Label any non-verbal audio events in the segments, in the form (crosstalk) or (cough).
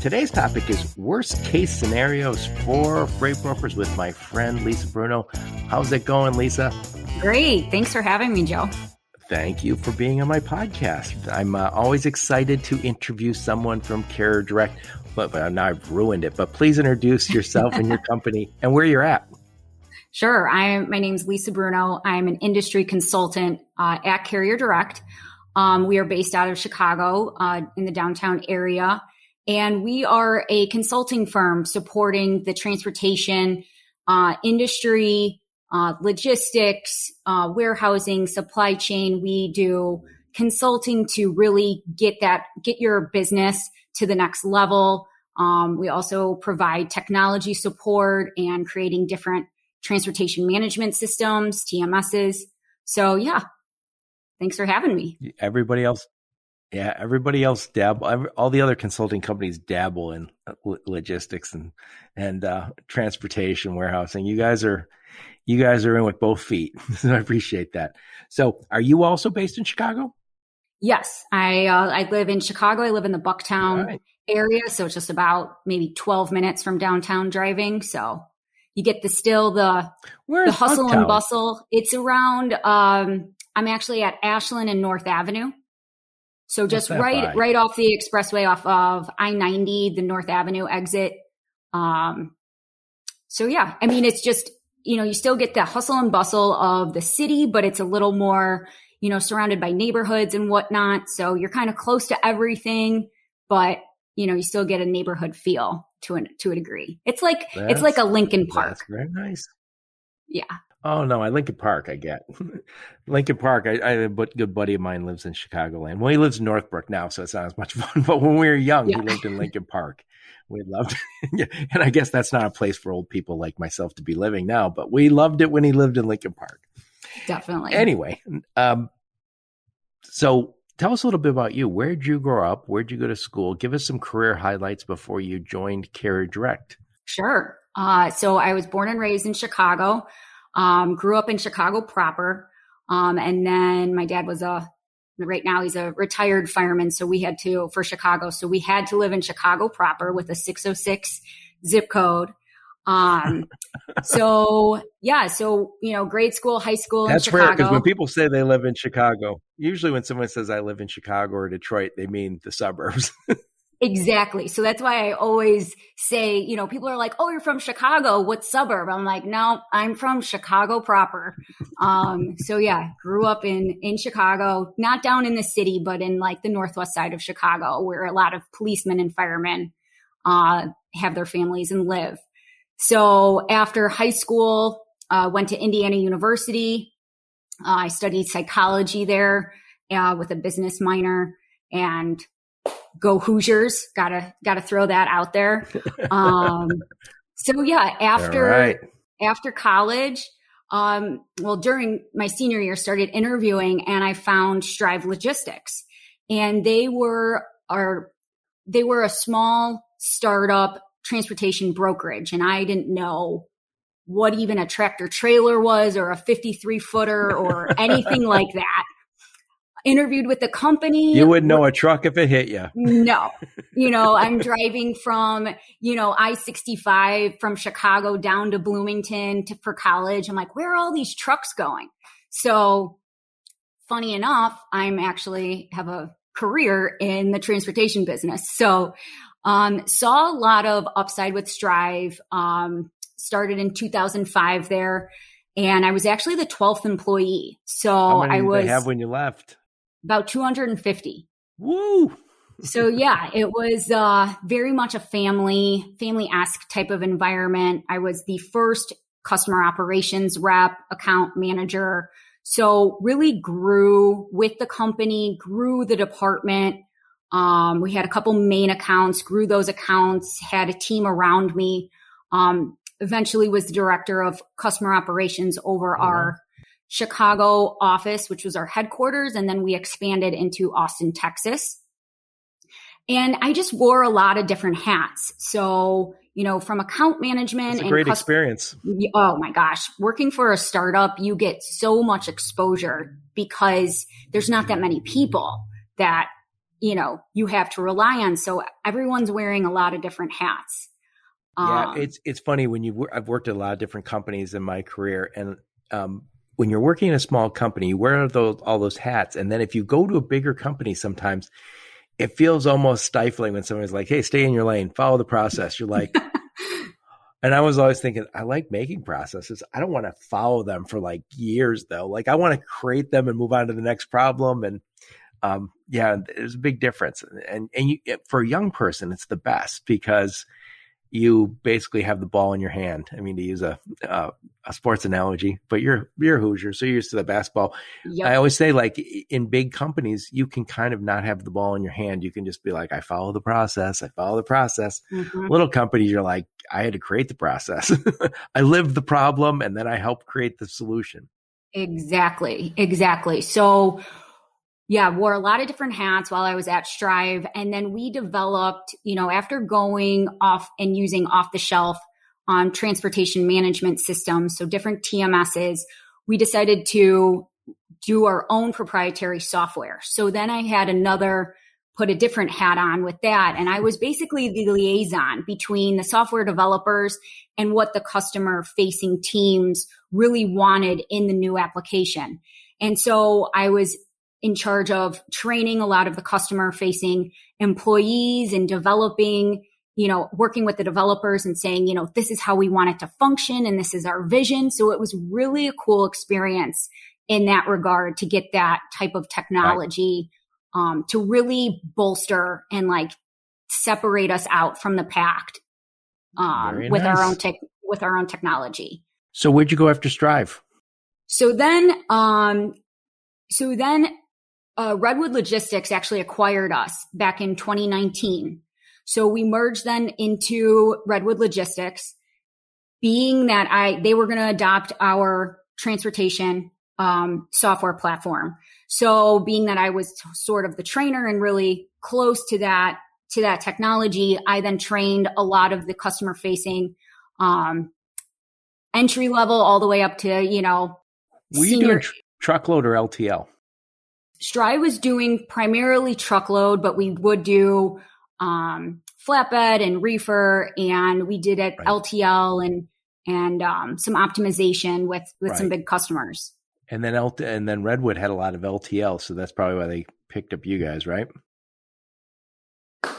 Today's topic is worst case scenarios for freight brokers with my friend Lisa Bruno. How's it going, Lisa? Great. Thanks for having me, Joe. Thank you for being on my podcast. I'm uh, always excited to interview someone from Carrier Direct, but, but now I've ruined it. But please introduce yourself and your (laughs) company and where you're at. Sure. I'm, my name's Lisa Bruno. I'm an industry consultant uh, at Carrier Direct. Um, we are based out of Chicago uh, in the downtown area. And we are a consulting firm supporting the transportation uh, industry, uh, logistics, uh, warehousing, supply chain. We do consulting to really get that, get your business to the next level. Um, we also provide technology support and creating different transportation management systems, TMSs. So yeah, thanks for having me. Everybody else, yeah, everybody else dabble. All the other consulting companies dabble in logistics and and uh, transportation, warehousing. You guys are you guys are in with both feet. (laughs) I appreciate that. So, are you also based in Chicago? Yes, I uh, I live in Chicago. I live in the Bucktown right. area, so it's just about maybe twelve minutes from downtown driving. So you get the still the Where's the hustle Bucktown? and bustle. It's around. Um, I'm actually at Ashland and North Avenue. So just right by? right off the expressway off of I-90, the North Avenue exit. Um, so yeah, I mean, it's just, you know, you still get the hustle and bustle of the city, but it's a little more, you know, surrounded by neighborhoods and whatnot. So you're kind of close to everything, but you know, you still get a neighborhood feel to a, to a degree. It's like, that's, it's like a Lincoln Park. very nice. Yeah. Oh no, I Lincoln Park. I get (laughs) Lincoln Park. I, I a good buddy of mine lives in Chicagoland. Well, he lives in Northbrook now, so it's not as much (laughs) fun. But when we were young, yeah. he lived in (laughs) Lincoln Park. We loved it. and I guess that's not a place for old people like myself to be living now. But we loved it when he lived in Lincoln Park. Definitely. Anyway, um, so tell us a little bit about you. Where did you grow up? Where did you go to school? Give us some career highlights before you joined Carrier Direct. Sure. Uh, so I was born and raised in Chicago. Um, grew up in Chicago proper. Um, and then my dad was a, right now he's a retired fireman. So we had to, for Chicago. So we had to live in Chicago proper with a 606 zip code. Um, (laughs) so yeah, so, you know, grade school, high school. That's rare because when people say they live in Chicago, usually when someone says I live in Chicago or Detroit, they mean the suburbs. (laughs) Exactly. So that's why I always say, you know, people are like, "Oh, you're from Chicago. What suburb?" I'm like, "No, I'm from Chicago proper." Um, so yeah, grew up in in Chicago, not down in the city, but in like the northwest side of Chicago, where a lot of policemen and firemen uh, have their families and live. So after high school, uh, went to Indiana University. Uh, I studied psychology there uh, with a business minor and go Hoosiers. Gotta gotta throw that out there. (laughs) Um, so yeah, after right. after college, um, well, during my senior year, started interviewing, and I found Strive Logistics, and they were are they were a small startup transportation brokerage, and I didn't know what even a tractor trailer was or a 53 footer or anything (laughs) like that interviewed with the company. You wouldn't know a truck if it hit you. No. (laughs) You know, I'm driving from, you know, I 65 from Chicago down to Bloomington to, for college. I'm like, where are all these trucks going? So, funny enough, I'm actually have a career in the transportation business. So, um, saw a lot of upside with Strive. Um, started in 2005 there and I was actually the 12th employee. So I was. have when you left? About 250. Woo! so yeah, it was uh, very much a family, family ask type of environment. I was the first customer operations rep, account manager. So really grew with the company, grew the department. Um, we had a couple main accounts, grew those accounts, had a team around me. Um, eventually was the director of customer operations over mm-hmm. our Chicago office, which was our headquarters. And then we expanded into Austin, Texas. And I just wore a lot of different hats. So, you know, from account management it's a great experience. Oh my gosh. Working for a startup, you get so much exposure because there's not that many people that, you know, you have to rely on. So everyone's wearing a lot of different hats. Yeah, um, it's it's funny when you I've worked at a lot of different companies in my career, and um, when you're working in a small company, you wear those all those hats, and then if you go to a bigger company, sometimes it feels almost stifling when someone's like, "Hey, stay in your lane, follow the process." You're like, (laughs) and I was always thinking, I like making processes. I don't want to follow them for like years, though. Like I want to create them and move on to the next problem. And um, yeah, there's a big difference. And and you, for a young person, it's the best because you basically have the ball in your hand. I mean, to use a uh, a sports analogy, but you're you're Hoosier, so you're used to the basketball. Yep. I always say, like in big companies, you can kind of not have the ball in your hand. You can just be like, I follow the process. I follow the process. Mm-hmm. Little companies, you're like, I had to create the process. (laughs) I lived the problem, and then I helped create the solution. Exactly, exactly. So yeah, wore a lot of different hats while I was at Strive. And then we developed, you know, after going off and using off the shelf um, transportation management systems, so different TMSs, we decided to do our own proprietary software. So then I had another, put a different hat on with that. And I was basically the liaison between the software developers and what the customer facing teams really wanted in the new application. And so I was in charge of training a lot of the customer facing employees and developing, you know, working with the developers and saying, you know, this is how we want it to function and this is our vision. So it was really a cool experience in that regard to get that type of technology right. um, to really bolster and like separate us out from the pack um, with nice. our own tech with our own technology. So where'd you go after Strive? So then, um, so then uh, Redwood Logistics actually acquired us back in 2019. So we merged then into Redwood Logistics, being that I they were going to adopt our transportation um, software platform. So being that I was sort of the trainer and really close to that to that technology, I then trained a lot of the customer facing um, entry level all the way up to you know. Were senior- you doing tr- truckload or LTL? Strive was doing primarily truckload, but we would do um, flatbed and reefer, and we did it right. LTL and and um, some optimization with with right. some big customers. And then L- and then Redwood had a lot of LTL, so that's probably why they picked up you guys, right?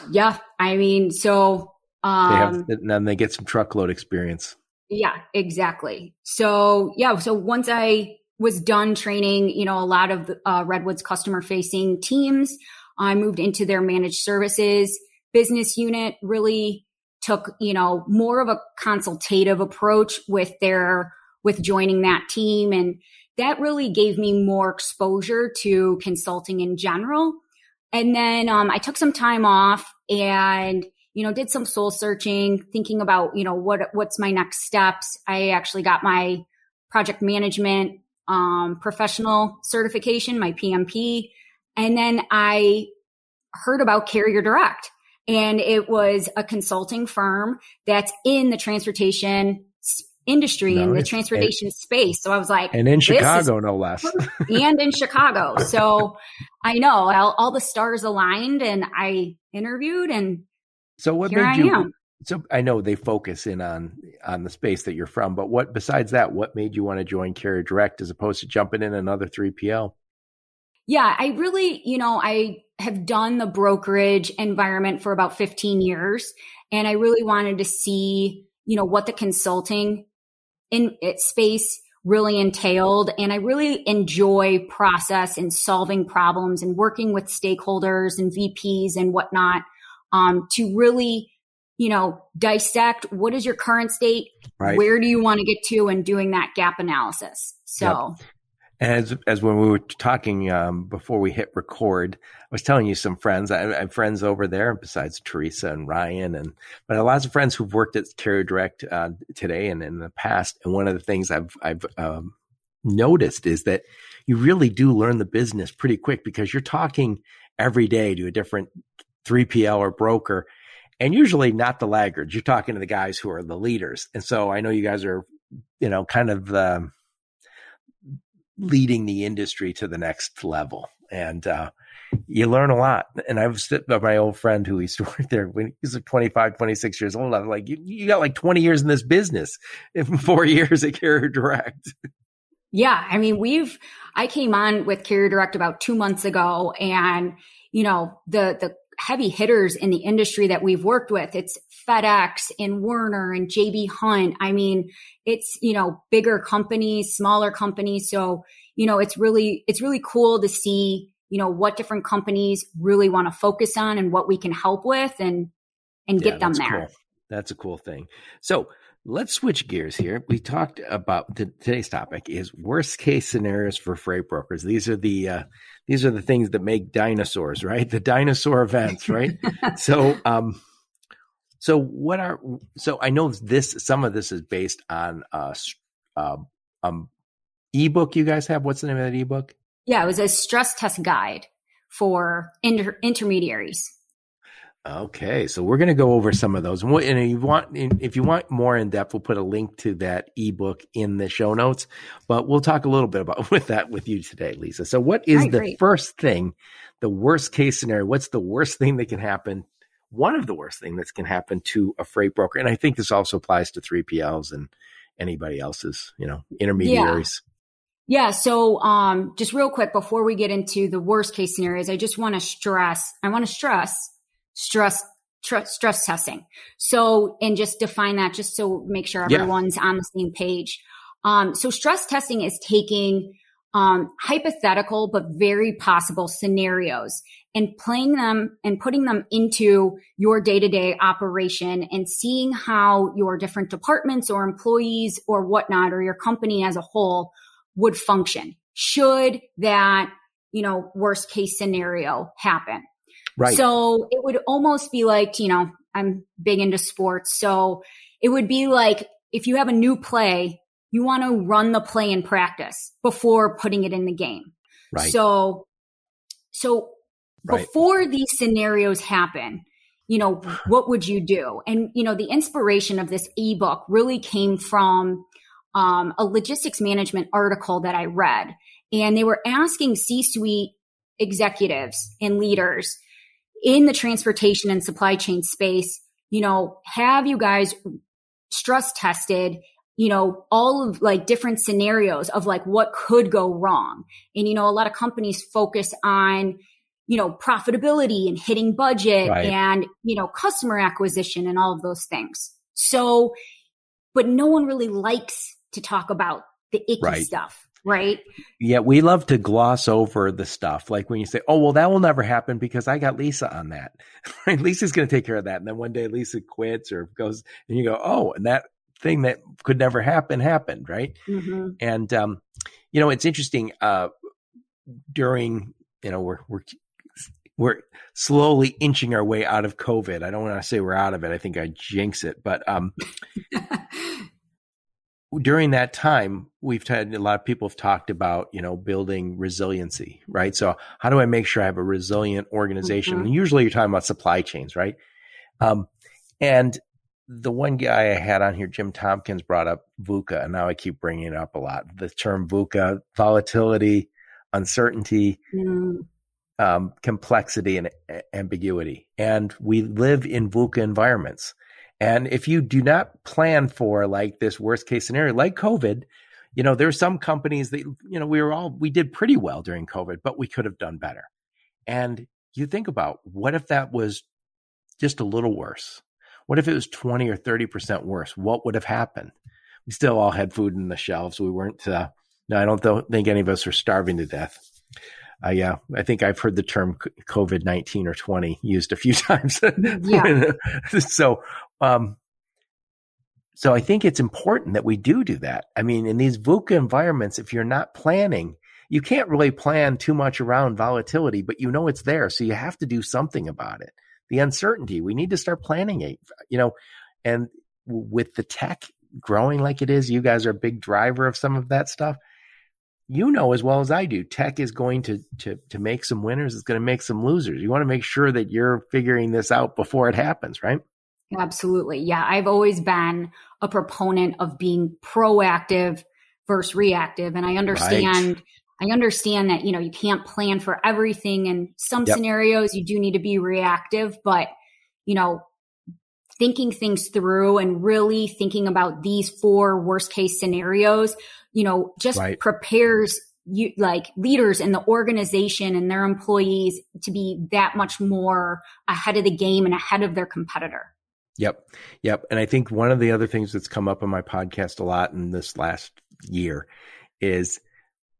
Yeah, I mean, so um, they have, um, and then they get some truckload experience. Yeah, exactly. So yeah, so once I was done training, you know, a lot of uh, Redwood's customer facing teams. I moved into their managed services business unit, really took, you know, more of a consultative approach with their, with joining that team. And that really gave me more exposure to consulting in general. And then um, I took some time off and, you know, did some soul searching, thinking about, you know, what, what's my next steps. I actually got my project management um, professional certification, my PMP. And then I heard about Carrier Direct and it was a consulting firm that's in the transportation industry no, in the transportation space. So I was like, and in Chicago, no less, (laughs) and in Chicago. So I know all, all, the stars aligned, and I interviewed, and so what made I you? Am so I know they focus in on on the space that you're from, but what besides that, what made you want to join Carrier Direct as opposed to jumping in another 3PL? Yeah, I really, you know, I have done the brokerage environment for about 15 years and I really wanted to see, you know, what the consulting in space really entailed and I really enjoy process and solving problems and working with stakeholders and VPs and whatnot um, to really you know, dissect what is your current state, right. where do you want to get to, and doing that gap analysis. So, yep. As as when we were talking um, before we hit record, I was telling you some friends. I, I, have friends over there besides Teresa and Ryan, and but lots of friends who've worked at Carrier Direct uh, today and in the past. And one of the things I've I've um, noticed is that you really do learn the business pretty quick because you're talking every day to a different 3PL or broker, and usually not the laggards. You're talking to the guys who are the leaders. And so I know you guys are, you know, kind of. Um, leading the industry to the next level. And uh, you learn a lot. And I was with my old friend who used to (laughs) work there when he was like 25, 26 years old. I was like, you, you got like 20 years in this business, (laughs) in four years at Carrier Direct. Yeah. I mean, we've, I came on with Carrier Direct about two months ago and, you know, the, the heavy hitters in the industry that we've worked with. It's FedEx and Werner and JB Hunt. I mean, it's, you know, bigger companies, smaller companies. So, you know, it's really, it's really cool to see, you know, what different companies really want to focus on and what we can help with and, and get yeah, them there. Cool. That's a cool thing. So let's switch gears here. We talked about the, today's topic is worst case scenarios for freight brokers. These are the, uh, these are the things that make dinosaurs, right? The dinosaur events, right? (laughs) so, um, so what are so I know this some of this is based on uh, uh um ebook you guys have. What's the name of that ebook? Yeah, it was a stress test guide for inter- intermediaries. Okay, so we're going to go over some of those, and, if you want, if you want more in depth, we'll put a link to that ebook in the show notes. But we'll talk a little bit about (laughs) with that with you today, Lisa. So, what is the first thing, the worst case scenario? What's the worst thing that can happen? One of the worst things that can happen to a freight broker, and I think this also applies to three PLs and anybody else's, you know, intermediaries. Yeah. yeah so, um, just real quick before we get into the worst case scenarios, I just want to stress. I want to stress stress tr- stress testing. So, and just define that just so make sure everyone's yeah. on the same page. Um, so stress testing is taking um, hypothetical but very possible scenarios and playing them and putting them into your day-to-day operation and seeing how your different departments or employees or whatnot or your company as a whole would function should that you know worst case scenario happen Right. So it would almost be like, you know, I'm big into sports. So it would be like if you have a new play, you want to run the play in practice before putting it in the game. Right. So, so right. before these scenarios happen, you know, (sighs) what would you do? And, you know, the inspiration of this ebook really came from um, a logistics management article that I read. And they were asking C suite executives and leaders in the transportation and supply chain space, you know, have you guys stress tested, you know, all of like different scenarios of like what could go wrong. And, you know, a lot of companies focus on, you know, profitability and hitting budget right. and, you know, customer acquisition and all of those things. So, but no one really likes to talk about the icky right. stuff right? Yeah, we love to gloss over the stuff. Like when you say, oh, well, that will never happen because I got Lisa on that. (laughs) Right? Lisa's going to take care of that. And then one day Lisa quits or goes, and you go, oh, and that thing that could never happen happened, right? Mm-hmm. And, um, you know, it's interesting. Uh, during, you know, we're, we're, we're slowly inching our way out of COVID. I don't want to say we're out of it. I think I jinx it, but um, (laughs) during that time, we've had a lot of people have talked about, you know, building resiliency, right? So how do I make sure I have a resilient organization? Mm-hmm. And usually you're talking about supply chains, right? Um, and the one guy I had on here, Jim Tompkins, brought up VUCA, and now I keep bringing it up a lot. The term VUCA, volatility, uncertainty, mm. um, complexity, and ambiguity. And we live in VUCA environments. And if you do not plan for like this worst case scenario, like COVID, you know, there are some companies that, you know, we were all, we did pretty well during COVID, but we could have done better. And you think about what if that was just a little worse? What if it was 20 or 30% worse? What would have happened? We still all had food in the shelves. We weren't, uh, no, I don't th- think any of us were starving to death. Uh, yeah, I think I've heard the term COVID 19 or 20 used a few (laughs) times. yeah. (laughs) so, um, so I think it's important that we do do that. I mean, in these VUCA environments, if you're not planning, you can't really plan too much around volatility, but you know it's there. So you have to do something about it. The uncertainty, we need to start planning it, you know, and with the tech growing like it is, you guys are a big driver of some of that stuff. You know as well as I do, tech is going to to to make some winners. It's going to make some losers. You want to make sure that you're figuring this out before it happens, right? Absolutely. Yeah. I've always been a proponent of being proactive versus reactive. And I understand, right. I understand that, you know, you can't plan for everything. And some yep. scenarios you do need to be reactive, but, you know, thinking things through and really thinking about these four worst case scenarios, you know, just right. prepares you like leaders in the organization and their employees to be that much more ahead of the game and ahead of their competitor. Yep. Yep. And I think one of the other things that's come up on my podcast a lot in this last year is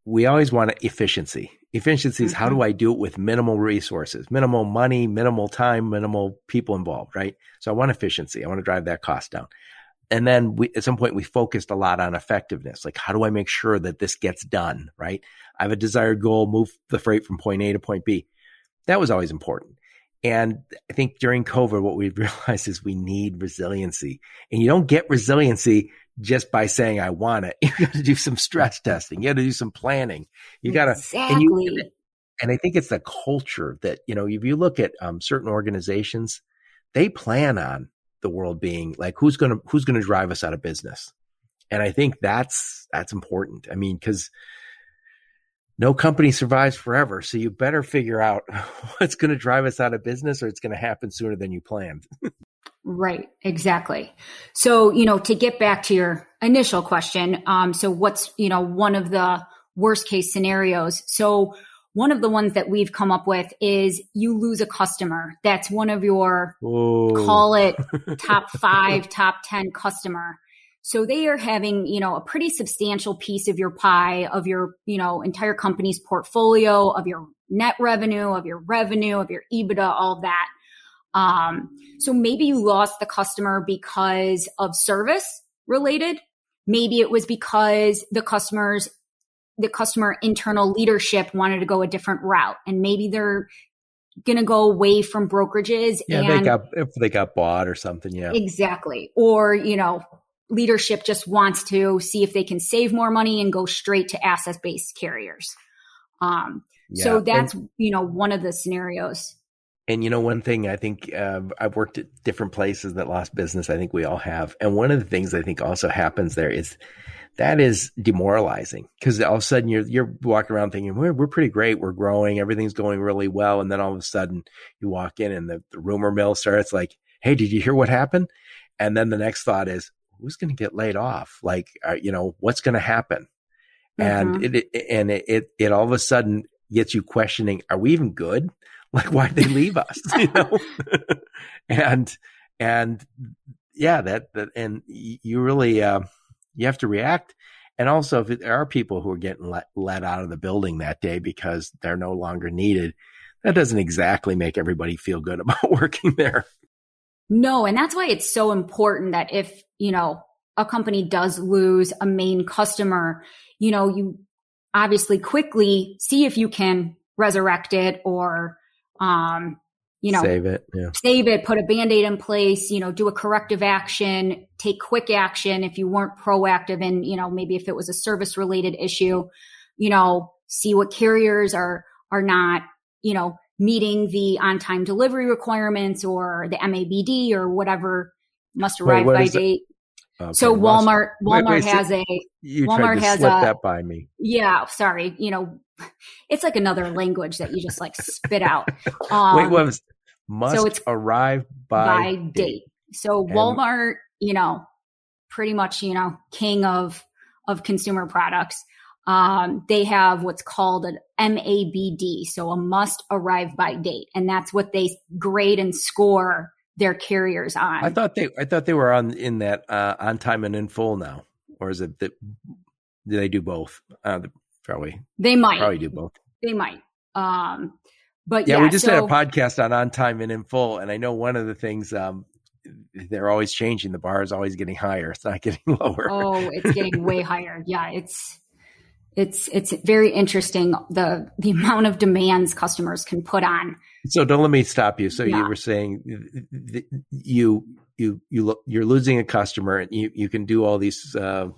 we always want efficiency. Efficiency is mm-hmm. how do I do it with minimal resources, minimal money, minimal time, minimal people involved, right? So I want efficiency. I want to drive that cost down. And then we, at some point we focused a lot on effectiveness. Like, how do I make sure that this gets done? Right. I have a desired goal, move the freight from point A to point B. That was always important. And I think during COVID, what we've (laughs) realized is we need resiliency. And you don't get resiliency just by saying, I want it. (laughs) You got to do some stress testing. You got to do some planning. You got to, exactly. and, you, and I think it's the culture that, you know, if you look at um, certain organizations, they plan on the world being like, who's going to, who's going to drive us out of business? And I think that's, that's important. I mean, cause no company survives forever. So you better figure out (laughs) what's going to drive us out of business or it's going to happen sooner than you planned. (laughs) right. Exactly. So, you know, to get back to your initial question. Um, so what's, you know, one of the worst case scenarios? So one of the ones that we've come up with is you lose a customer. That's one of your, Whoa. call it (laughs) top five, top 10 customer so they are having, you know, a pretty substantial piece of your pie of your, you know, entire company's portfolio, of your net revenue, of your revenue, of your EBITDA, all that. Um, so maybe you lost the customer because of service related. Maybe it was because the customers, the customer internal leadership wanted to go a different route and maybe they're going to go away from brokerages. Yeah, and, they got, if they got bought or something. Yeah. Exactly. Or, you know, leadership just wants to see if they can save more money and go straight to asset based carriers. Um, yeah. So that's, and, you know, one of the scenarios. And, you know, one thing I think uh, I've worked at different places that lost business. I think we all have. And one of the things I think also happens there is that is demoralizing because all of a sudden you're, you're walking around thinking, we're, we're pretty great. We're growing. Everything's going really well. And then all of a sudden you walk in and the, the rumor mill starts like, Hey, did you hear what happened? And then the next thought is, who's going to get laid off? Like, uh, you know, what's going to happen? Mm-hmm. And it, it, and it, it, it all of a sudden gets you questioning, are we even good? (laughs) Like, why did they leave us? (laughs) you know? (laughs) and, and yeah, that, that, and you really, uh, you have to react. And also, if there are people who are getting let, let out of the building that day because they're no longer needed, that doesn't exactly make everybody feel good about working there. No, and that's why it's so important that if, you know, a company does lose a main customer, you know, you obviously quickly see if you can resurrect it or, um, you know, save it, yeah. save it, put a band-aid in place, you know, do a corrective action, take quick action if you weren't proactive and, you know, maybe if it was a service related issue, you know, see what carriers are, are not, you know, meeting the on time delivery requirements or the MABD or whatever must arrive wait, by date. Okay, so Walmart, Walmart wait, wait, has a you Walmart has a that by me. Yeah, sorry. You know, (laughs) it's like another language that you just like spit out. (laughs) Um, wait, what was must so it's arrive by, by date. date. So and, Walmart, you know, pretty much you know king of of consumer products um, they have what's called an MABD, so a must arrive by date, and that's what they grade and score their carriers on. I thought they, I thought they were on in that uh, on time and in full now, or is it that do they do both? Uh, probably they might probably do both. They might. Um, but yeah, yeah we just so, had a podcast on on time and in full, and I know one of the things um, they're always changing. The bar is always getting higher. It's not (laughs) getting lower. Oh, it's getting way higher. Yeah, it's it's it's very interesting the the amount of demands customers can put on. So don't let me stop you. So yeah. you were saying you you you you're losing a customer, and you you can do all these. Uh,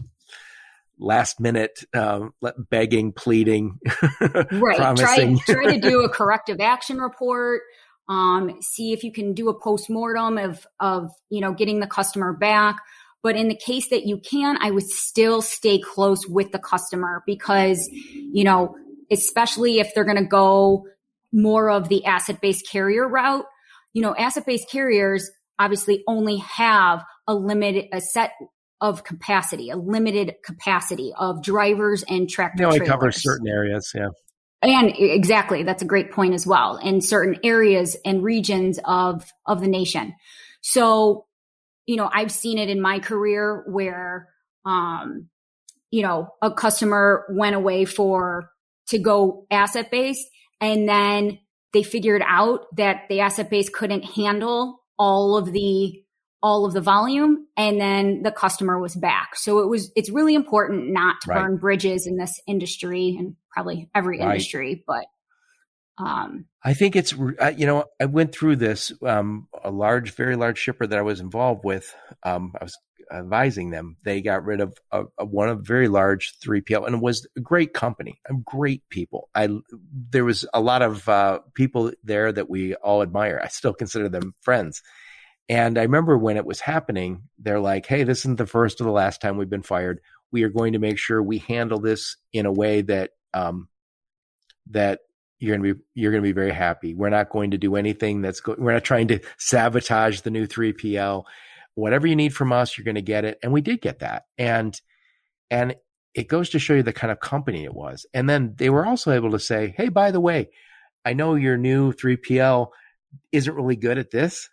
last minute um, begging, pleading, (laughs) right? Try, try to do (laughs) a corrective action report. Um, see if you can do a post mortem of of you know getting the customer back. But in the case that you can, I would still stay close with the customer because, you know, especially if they're going to go more of the asset based carrier route, you know, asset based carriers obviously only have a limited, a set of capacity, a limited capacity of drivers and tractor. They only cover certain areas. Yeah. And exactly, that's a great point as well. In certain areas and regions of of the nation, so you know, I've seen it in my career where, um, you know, a customer went away for to go asset based and then they figured out that the asset base couldn't handle all of the all of the volume and then the customer was back. So it was it's really important not to right. burn bridges in this industry and probably every right. industry, but um, I think it's you know I went through this um, a large, very large shipper that I was involved with. Um, I was advising them. They got rid of a, a one of very large three PL, and it was a great company, great people. I there was a lot of uh, people there that we all admire. I still consider them friends. And I remember when it was happening, they're like, "Hey, this isn't the first or the last time we've been fired. We are going to make sure we handle this in a way that um, that you're going to be you're going to be very happy. We're not going to do anything that's go- we're not trying to sabotage the new 3PL. Whatever you need from us, you're going to get it. And we did get that. And and it goes to show you the kind of company it was. And then they were also able to say, "Hey, by the way, I know your new 3PL isn't really good at this.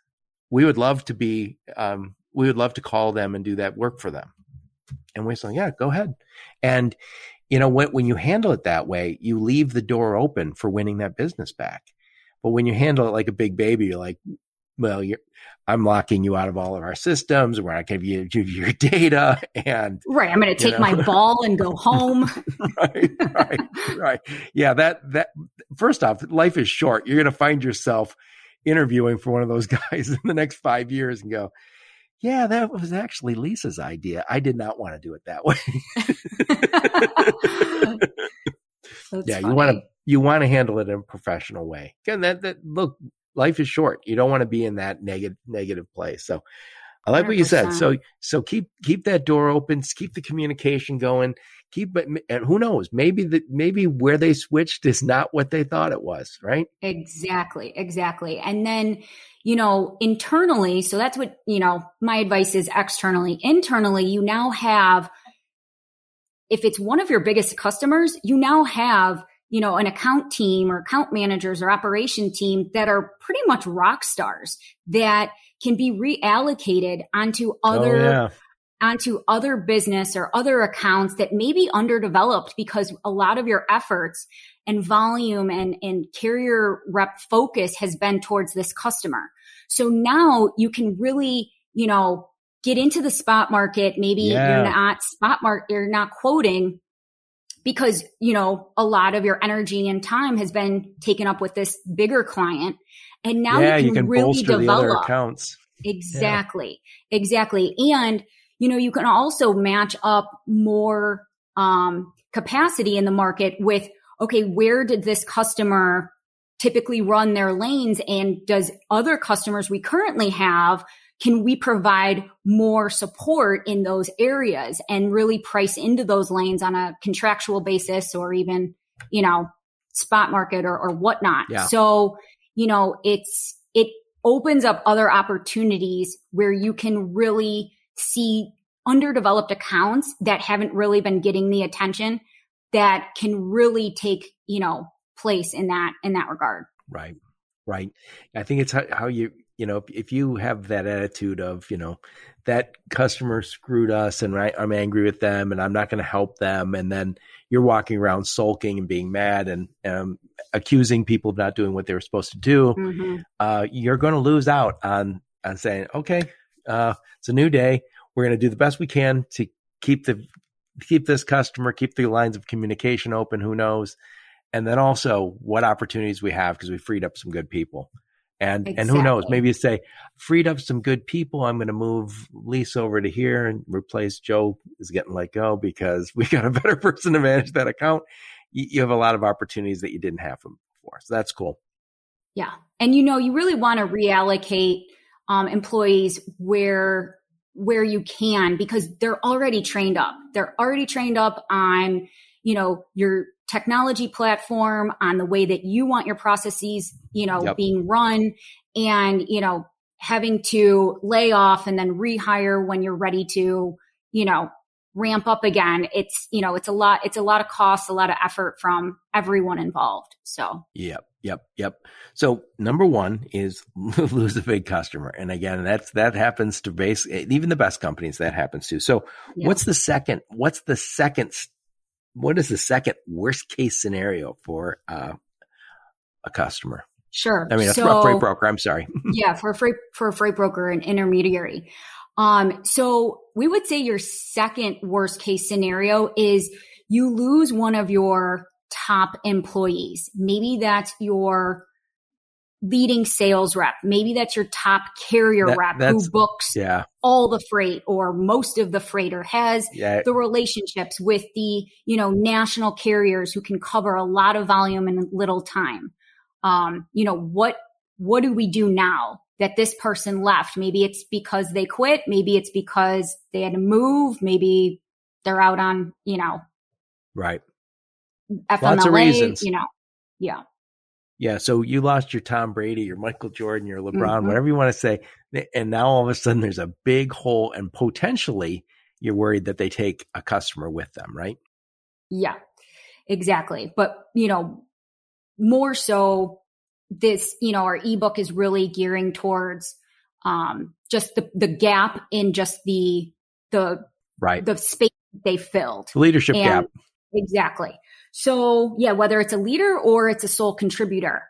We would love to be um, we would love to call them and do that work for them." And we said, "Yeah, go ahead." And you know, when, when you handle it that way, you leave the door open for winning that business back. But when you handle it like a big baby, you're like, well, you're, I'm locking you out of all of our systems. We're not going to give you your (laughs) data. And right. I'm going to take know. my ball and go home. (laughs) right. Right. Right. Yeah. That, that first off, life is short. You're going to find yourself interviewing for one of those (laughs) guys in the next five years and go, yeah, that was actually Lisa's idea. I did not want to do it that way. (laughs) yeah, funny. you want to you want to handle it in a professional way. Again, that that look, life is short. You don't want to be in that negative negative place. So I like 100%. what you said. So so keep keep that door open, keep the communication going, keep it and who knows, maybe the maybe where they switched is not what they thought it was, right? Exactly, exactly. And then you know, internally, so that's what, you know, my advice is externally. Internally, you now have, if it's one of your biggest customers, you now have, you know, an account team or account managers or operation team that are pretty much rock stars that can be reallocated onto oh, other, oh, yeah. Onto other business or other accounts that may be underdeveloped because a lot of your efforts and volume and, and carrier rep focus has been towards this customer. So now you can really, you know, get into the spot market. Maybe yeah. you're not spot market, you're not quoting because, you know, a lot of your energy and time has been taken up with this bigger client. And now yeah, you, can you can really develop accounts. Exactly. Yeah. Exactly. And, you know, you can also match up more, um, capacity in the market with, okay, where did this customer typically run their lanes and does other customers we currently have can we provide more support in those areas and really price into those lanes on a contractual basis or even you know spot market or, or whatnot yeah. so you know it's it opens up other opportunities where you can really see underdeveloped accounts that haven't really been getting the attention that can really take you know place in that in that regard. Right. Right. I think it's how, how you you know if you have that attitude of you know that customer screwed us and right I'm angry with them and I'm not going to help them and then you're walking around sulking and being mad and um, accusing people of not doing what they were supposed to do, mm-hmm. uh, you're going to lose out on on saying, okay, uh, it's a new day. We're going to do the best we can to keep the keep this customer, keep the lines of communication open. Who knows? And then also what opportunities we have because we freed up some good people. And exactly. and who knows? Maybe you say, freed up some good people. I'm going to move Lisa over to here and replace Joe is getting let go because we got a better (laughs) person to manage that account. You, you have a lot of opportunities that you didn't have before. So that's cool. Yeah, and you know, you really want to reallocate um, employees where where you can because they're already trained up. They're already trained up on you know your technology platform on the way that you want your processes, you know, yep. being run and, you know, having to lay off and then rehire when you're ready to, you know, ramp up again. It's, you know, it's a lot, it's a lot of cost, a lot of effort from everyone involved. So, yep. Yep, yep. So number one is (laughs) lose a big customer, and again, that's that happens to base even the best companies. That happens to. So, yeah. what's the second? What's the second what is the second worst case scenario for uh, a customer? Sure. I mean, a freight broker. I'm sorry. (laughs) yeah, for a freight for a freight broker, an intermediary. Um, so we would say your second worst case scenario is you lose one of your top employees. Maybe that's your leading sales rep. Maybe that's your top carrier that, rep who books yeah. all the freight or most of the freight or has yeah. the relationships with the, you know, national carriers who can cover a lot of volume in little time. Um, you know, what, what do we do now that this person left? Maybe it's because they quit. Maybe it's because they had to move. Maybe they're out on, you know, right. FMLA, Lots of reasons. you know, yeah. Yeah, so you lost your Tom Brady, your Michael Jordan, your LeBron, mm-hmm. whatever you want to say, and now all of a sudden there's a big hole, and potentially you're worried that they take a customer with them, right? Yeah, exactly. But you know, more so, this you know our ebook is really gearing towards um, just the the gap in just the the right the space they filled, leadership and, gap. Exactly. So yeah, whether it's a leader or it's a sole contributor.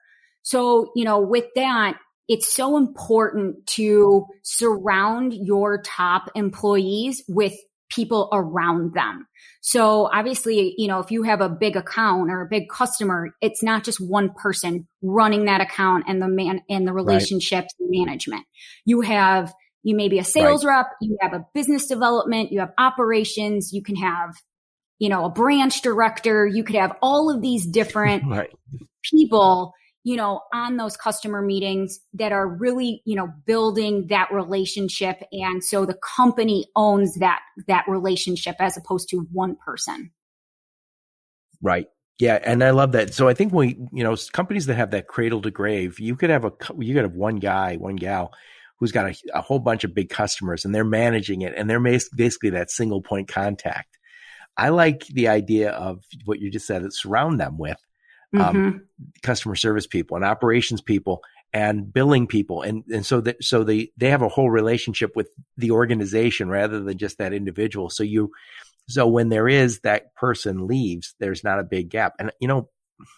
So, you know, with that, it's so important to surround your top employees with people around them. So obviously, you know, if you have a big account or a big customer, it's not just one person running that account and the man and the relationships right. management. You have you may be a sales right. rep, you have a business development, you have operations, you can have you know, a branch director. You could have all of these different (laughs) right. people, you know, on those customer meetings that are really, you know, building that relationship. And so the company owns that, that relationship as opposed to one person. Right. Yeah, and I love that. So I think we, you know, companies that have that cradle to grave, you could have a, you could have one guy, one gal who's got a, a whole bunch of big customers, and they're managing it, and they're basically that single point contact. I like the idea of what you just said, surround them with um, mm-hmm. customer service people and operations people and billing people. And, and so that, so they, they have a whole relationship with the organization rather than just that individual. So you, so when there is that person leaves, there's not a big gap. And you know,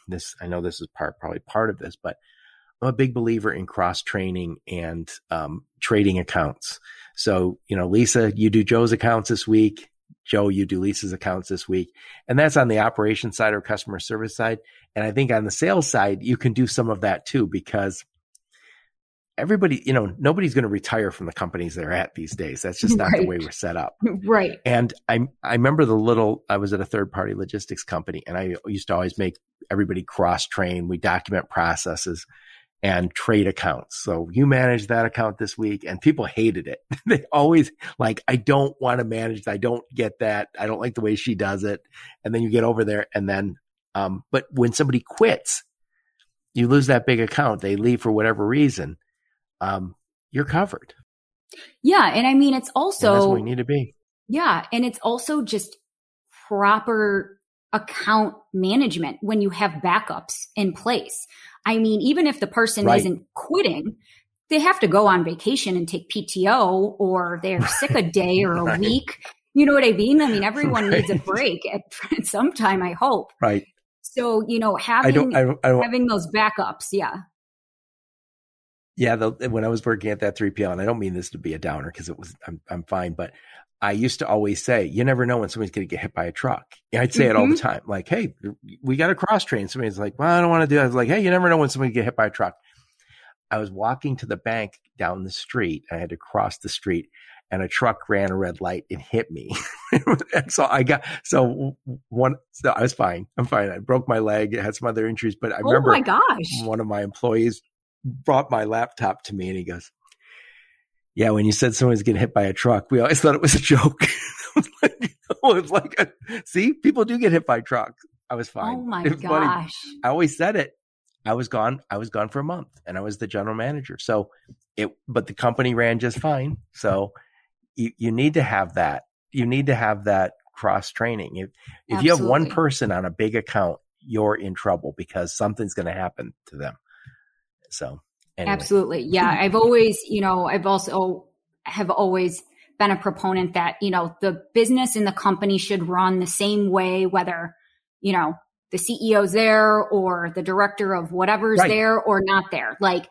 this, I know this is part, probably part of this, but I'm a big believer in cross training and um, trading accounts. So, you know, Lisa, you do Joe's accounts this week. Joe, you do Lisa's accounts this week. And that's on the operation side or customer service side. And I think on the sales side, you can do some of that too, because everybody, you know, nobody's going to retire from the companies they're at these days. That's just (laughs) not right. the way we're set up. (laughs) Right. And I, I remember the little, I was at a third party logistics company and I used to always make everybody cross train. We document processes and trade accounts. So you manage that account this week and people hated it. (laughs) they always like, I don't want to manage. I don't get that. I don't like the way she does it. And then you get over there and then, um, but when somebody quits, you lose that big account. They leave for whatever reason. Um, you're covered. Yeah. And I mean, it's also, and that's where need to be. Yeah. And it's also just proper account management when you have backups in place. I mean, even if the person right. isn't quitting, they have to go on vacation and take PTO or they're (laughs) sick a day or a right. week. You know what I mean? I mean, everyone right. (laughs) needs a break at, (laughs) at some time, I hope. Right. So, you know, having, I don't, I don't, I don't, having those backups. Yeah. Yeah. The, when I was working at that 3PL, and I don't mean this to be a downer because it was, I'm, I'm fine, but I used to always say, you never know when somebody's going to get hit by a truck. I'd say mm-hmm. it all the mm-hmm. time. Like, hey, we got to cross train. Somebody's like, well, I don't want to do that. I was like, hey, you never know when somebody get hit by a truck. I was walking to the bank down the street. I had to cross the street and a truck ran a red light and hit me. and (laughs) so I got, so one, so I was fine. I'm fine. I broke my leg. I had some other injuries, but I oh remember my gosh. one of my employees brought my laptop to me and he goes, yeah, when you said someone's getting hit by a truck, we always (laughs) thought it was a joke. (laughs) it was like, a, see, people do get hit by trucks. I was fine. Oh my gosh. Funny. I always said it. I was gone. I was gone for a month and I was the general manager. So it, but the company ran just fine. So you, you need to have that. You need to have that cross training. If, if you have one person on a big account, you're in trouble because something's going to happen to them. So Anyway. Absolutely. Yeah. (laughs) I've always, you know, I've also have always been a proponent that, you know, the business and the company should run the same way, whether, you know, the CEO's there or the director of whatever's right. there or not there. Like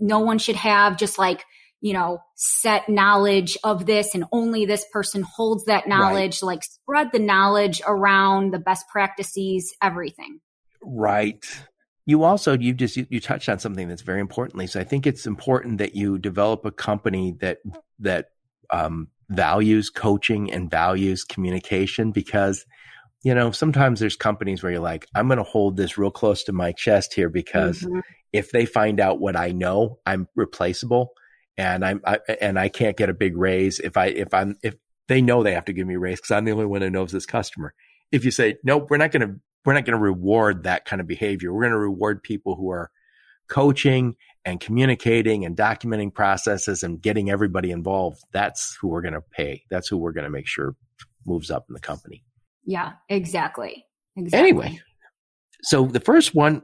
no one should have just like, you know, set knowledge of this and only this person holds that knowledge, right. like spread the knowledge around the best practices, everything. Right you also you just you, you, touched on something that's very importantly so i think it's important that you develop a company that that um, values coaching and values communication because you know sometimes there's companies where you're like i'm going to hold this real close to my chest here because mm-hmm. if they find out what i know i'm replaceable and i'm I, and i can't get a big raise if i if i'm if they know they have to give me a raise because i'm the only one who knows this customer if you say nope we're not going to we're not going to reward that kind of behavior. We're going to reward people who are coaching and communicating and documenting processes and getting everybody involved. That's who we're going to pay. That's who we're going to make sure moves up in the company. Yeah, exactly. Exactly. Anyway, so the first one,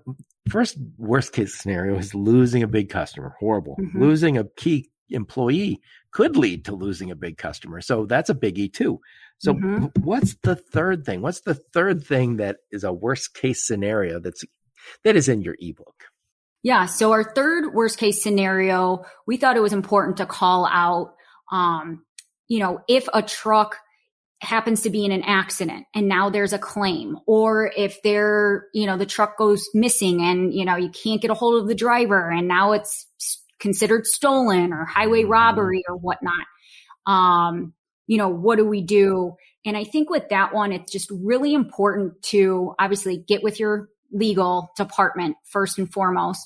first worst case scenario is losing a big customer. Horrible. Mm-hmm. Losing a key employee could lead to losing a big customer. So that's a biggie too. So mm-hmm. what's the third thing? What's the third thing that is a worst case scenario that's that is in your ebook? Yeah. So our third worst case scenario, we thought it was important to call out, um, you know, if a truck happens to be in an accident and now there's a claim or if there, you know, the truck goes missing and, you know, you can't get a hold of the driver and now it's considered stolen or highway mm-hmm. robbery or whatnot. Um, you know, what do we do? And I think with that one, it's just really important to obviously get with your legal department first and foremost,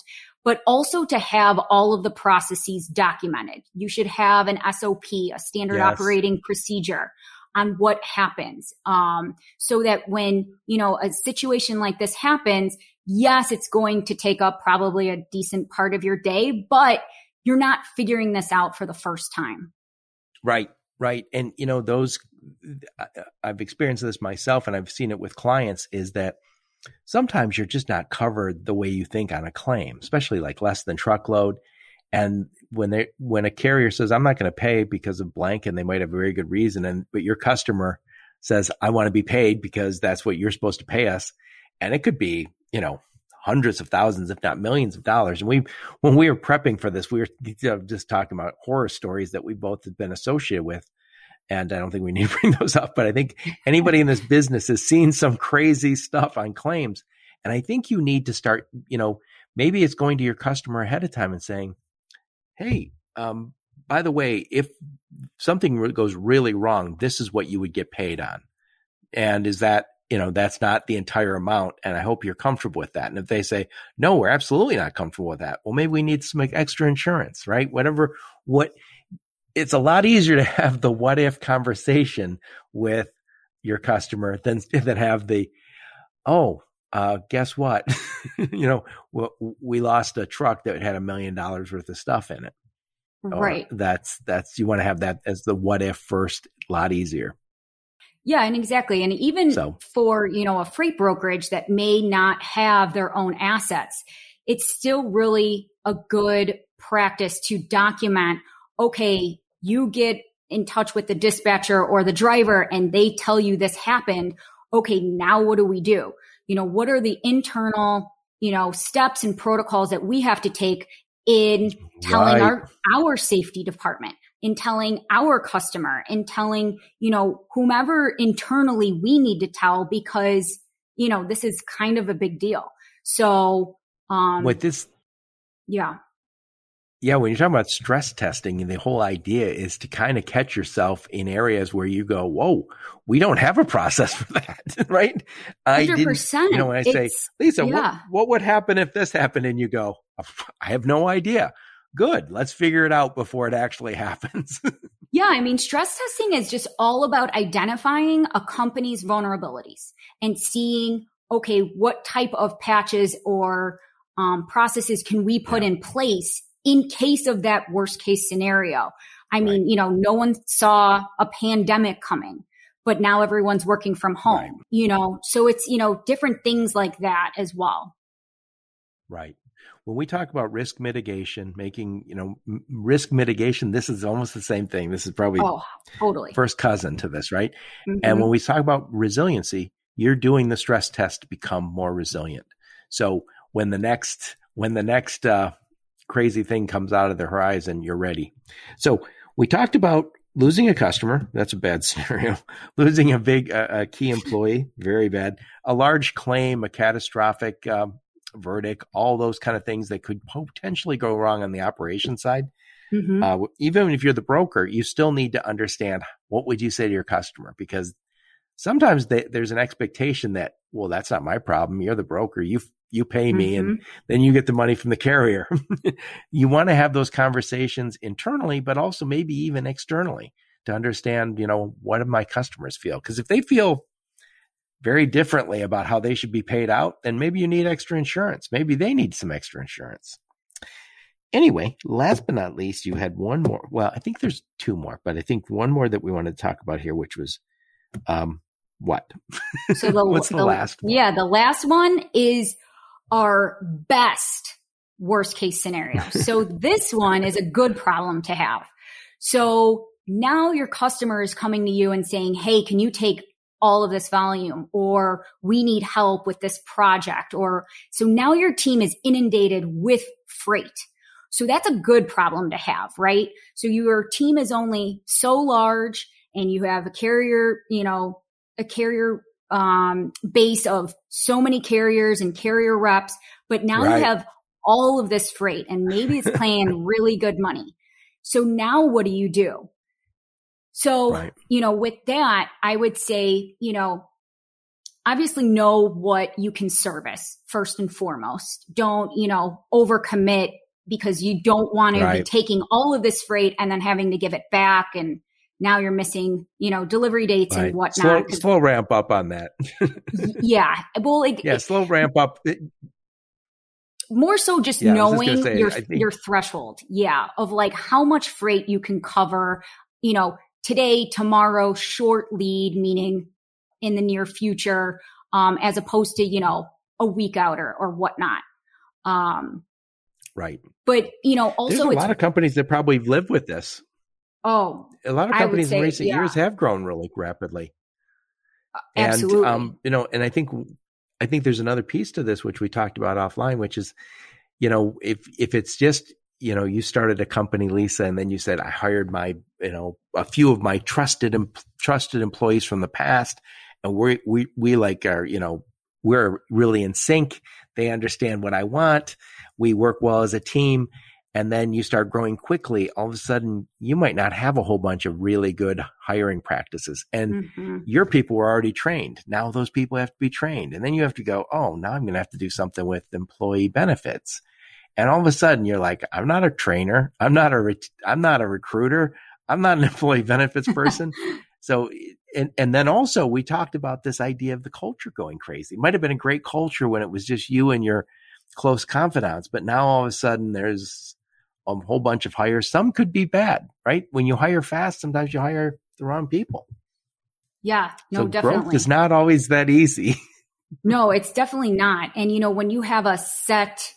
but also to have all of the processes documented. You should have an SOP, a standard yes. operating procedure on what happens. Um, so that when, you know, a situation like this happens, yes, it's going to take up probably a decent part of your day, but you're not figuring this out for the first time. Right right. And you know those i've experienced this myself and i've seen it with clients is that sometimes you're just not covered the way you think on a claim especially like less than truckload. And when they when a carrier says i'm not going to pay because of blank and they might have a very good reason and but your customer says i want to be paid because that's what you're supposed to pay us and it could be you know hundreds of thousands, if not millions of dollars. And we, when we were prepping for this, we were just talking about horror stories that we both have been associated with. And I don't think we need to bring (laughs) those up, but I think anybody in this business has seen some crazy stuff on claims. And I think you need to start, you know, maybe it's going to your customer ahead of time and saying, Hey, um, by the way, if something goes really wrong, this is what you would get paid on. And is that you know, that's not the entire amount. And I hope you're comfortable with that. And if they say, no, we're absolutely not comfortable with that. Well, maybe we need some extra insurance, right? Whatever, what it's a lot easier to (laughs) have the what if conversation with your customer than, (laughs) than have the, oh, uh, guess what? (laughs) you know, we, we lost a truck that had a million dollars worth of stuff in it. Right. Or that's, that's, you want to have that as the what if first, a lot easier. Yeah, and exactly. And even so. for, you know, a freight brokerage that may not have their own assets, it's still really a good practice to document, okay, you get in touch with the dispatcher or the driver and they tell you this happened. Okay, now what do we do? You know, what are the internal, you know, steps and protocols that we have to take in telling right. our, our safety department? In telling our customer, in telling, you know, whomever internally we need to tell because, you know, this is kind of a big deal. So, um, with this, yeah. Yeah, when you're talking about stress testing, the whole idea is to kind of catch yourself in areas where you go, "Whoa, we don't have a process for that," (laughs) right? I didn't. You know, when I say, "Lisa, yeah. what, what would happen if this happened?" and you go, "I have no idea." Good, let's figure it out before it actually (laughs) happens. yeah, I mean, stress testing is just all about identifying a company's vulnerabilities and seeing, okay, what type of patches or um, processes can we put yeah. in place in case of that worst case scenario. I mean, right. you know, no one saw a pandemic coming, but now everyone's working from home, right. you know, so it's, you know, different things like that as well. Right. When we talk about risk mitigation, making, you know, m- risk mitigation, this is almost the same thing. This is probably oh, totally first cousin to this, right? Mm-hmm. And when we talk about resiliency, you're doing the stress test to become more resilient. So when the next, when the next, uh, crazy thing comes out of the horizon, you're ready. So we talked about losing a customer. That's a bad (laughs) scenario. losing a big, uh, a key employee, very bad. A large claim, a catastrophic um, verdict, all those kind of things that could potentially go wrong on the operation side. Mm-hmm. Uh, even if you're the broker, you still need to understand what would you say to your customer because sometimes they, there's an expectation that well that's not my problem you're the broker you you pay me mm-hmm. and then you get the money from the carrier. (laughs) you want to have those conversations internally, but also maybe even externally to understand, you know, what do my customers feel? Because if they feel very differently about how they should be paid out, then maybe you need extra insurance. Maybe they need some extra insurance. Anyway, last but not least, you had one more. Well, I think there's two more, but I think one more that we wanted to talk about here, which was um, what? So the, (laughs) What's the, the last? One? Yeah, the last one is our best worst case scenario. (laughs) So this one is a good problem to have. So now your customer is coming to you and saying, Hey, can you take all of this volume or we need help with this project or so now your team is inundated with freight. So that's a good problem to have, right? So your team is only so large and you have a carrier, you know, a carrier um, base of so many carriers and carrier reps, but now right. you have all of this freight and maybe it's paying (laughs) really good money. So now what do you do? So, right. you know, with that, I would say, you know, obviously know what you can service first and foremost. Don't, you know, overcommit because you don't want right. to be taking all of this freight and then having to give it back and now you're missing, you know, delivery dates right. and whatnot. Slow, slow, ramp up on that. yeah. Well, it, yeah, slow ramp up. more so just yeah, knowing just say, your think, your threshold. Yeah, of like how much freight you can cover, you know, today, tomorrow, short lead meaning in the near future um as opposed to, you know, a week out or, or whatnot. Um Right. But, you know, also There's a lot of companies that probably live with this. Oh, a lot of companies say, in recent yeah. years have grown really rapidly. Uh, absolutely. And, um, you know, and I think, I think there's another piece to this, which we talked about offline, which is, you know, if, if it's just, you know, you started a company, Lisa, and then you said, I hired my, you know, a few of my trusted, trusted employees from the past. And we, we, we like are, you know, we're really in sync. They understand what I want. We work well as a team and then you start growing quickly, all of a sudden you might not have a whole bunch of really good hiring practices. And mm-hmm. your people were already trained. Now those people have to be trained. And then you have to go, oh, now I'm going to have to do something with employee benefits. And all of a sudden you're like, I'm not a trainer. I'm not a, re- I'm not a recruiter. I'm not an (laughs) employee benefits (laughs) person. so, and, and then also we talked about this idea of the culture going crazy. It might have been a great culture when it was just you and your close confidants, but now all of a sudden there's a whole bunch of hires. Some could be bad, right? When you hire fast, sometimes you hire the wrong people. Yeah, no, so definitely. Growth is not always that easy. (laughs) no, it's definitely not. And you know, when you have a set,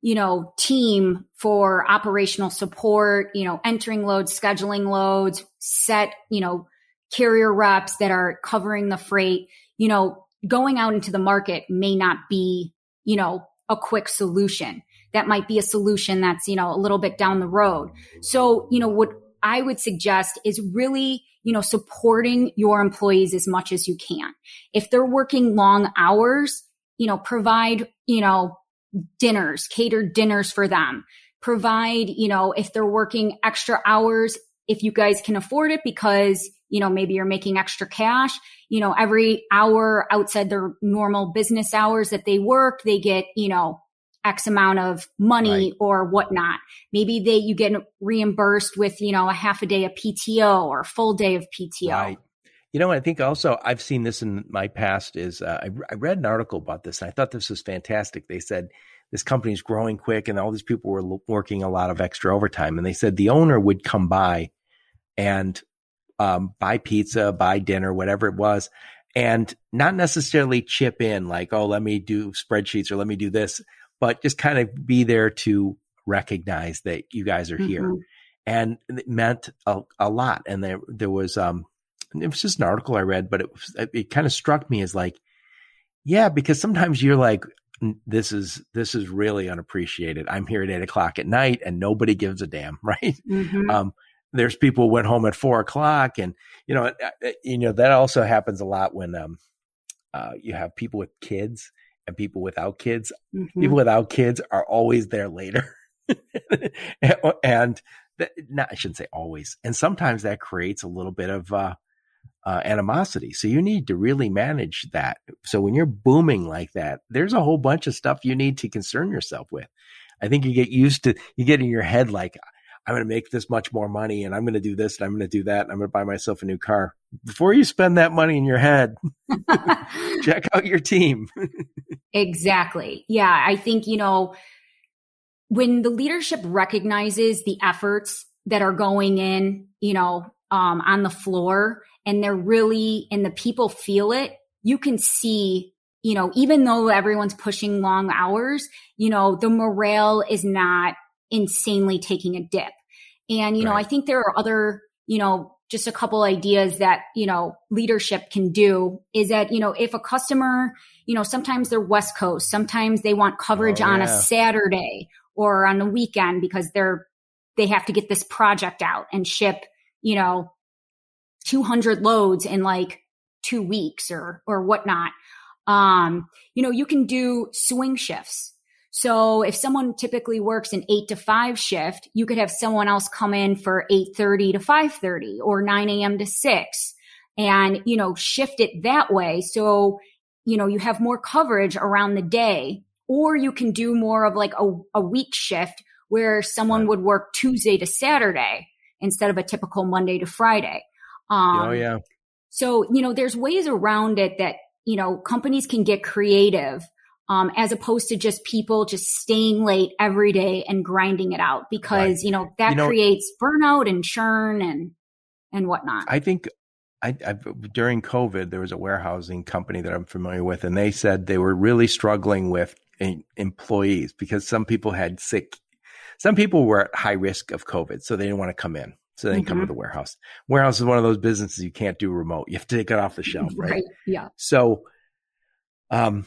you know, team for operational support, you know, entering loads, scheduling loads, set, you know, carrier reps that are covering the freight, you know, going out into the market may not be, you know, a quick solution that might be a solution that's, you know, a little bit down the road. So, you know, what I would suggest is really, you know, supporting your employees as much as you can. If they're working long hours, you know, provide, you know, dinners, catered dinners for them. Provide, you know, if they're working extra hours, if you guys can afford it because, you know, maybe you're making extra cash, you know, every hour outside their normal business hours that they work, they get, you know, X amount of money right. or whatnot. Maybe they, you get reimbursed with, you know, a half a day of PTO or a full day of PTO. Right. You know, I think also I've seen this in my past is uh, I, I read an article about this and I thought this was fantastic. They said this company is growing quick and all these people were working a lot of extra overtime. And they said the owner would come by and um, buy pizza, buy dinner, whatever it was, and not necessarily chip in like, oh, let me do spreadsheets or let me do this but just kind of be there to recognize that you guys are mm-hmm. here. And it meant a, a, lot. And there, there was, um, it was just an article I read, but it was, it, kind of struck me as like, yeah, because sometimes you're like, this is this is really unappreciated. I'm here at eight o'clock at night and nobody gives a damn, (laughs) right? Mm-hmm. Um, there's people who went home at four o'clock, and you know, you know that also happens a lot when um, uh, you have people with kids and people without kids. Mm-hmm. People without kids are always there later. (laughs) and that, not, I shouldn't say always. And sometimes that creates a little bit of uh, uh, animosity. So you need to really manage that. So when you're booming like that, there's a whole bunch of stuff you need to concern yourself with. I think you get used to, you get in your head like, I'm going to make this much more money and I'm going to do this and I'm going to do that. And I'm going to buy myself a new car. Before you spend that money in your head, (laughs) (laughs) check out your team. (laughs) exactly. Yeah. I think, you know, when the leadership recognizes the efforts that are going in, you know, um, on the floor and they're really, and the people feel it, you can see you know, even though everyone's pushing long hours, you know, the morale is not insanely taking a dip. And, you right. know, I think there are other, you know, just a couple ideas that, you know, leadership can do is that, you know, if a customer, you know, sometimes they're West Coast, sometimes they want coverage oh, on yeah. a Saturday or on the weekend because they're, they have to get this project out and ship, you know, 200 loads in like two weeks or, or whatnot. Um, you know, you can do swing shifts. So if someone typically works an eight to five shift, you could have someone else come in for 8.30 to 5.30 or 9 a.m. to 6 and, you know, shift it that way. So, you know, you have more coverage around the day or you can do more of like a, a week shift where someone would work Tuesday to Saturday instead of a typical Monday to Friday. Um, oh, yeah. So, you know, there's ways around it that, you know, companies can get creative um, as opposed to just people just staying late every day and grinding it out because right. you know that you know, creates burnout and churn and and whatnot. I think I, I, during COVID there was a warehousing company that I'm familiar with, and they said they were really struggling with employees because some people had sick, some people were at high risk of COVID, so they didn't want to come in. So they mm-hmm. come to the warehouse. Warehouse is one of those businesses you can't do remote. You have to take it off the (laughs) shelf, right? right. Yeah. So, um,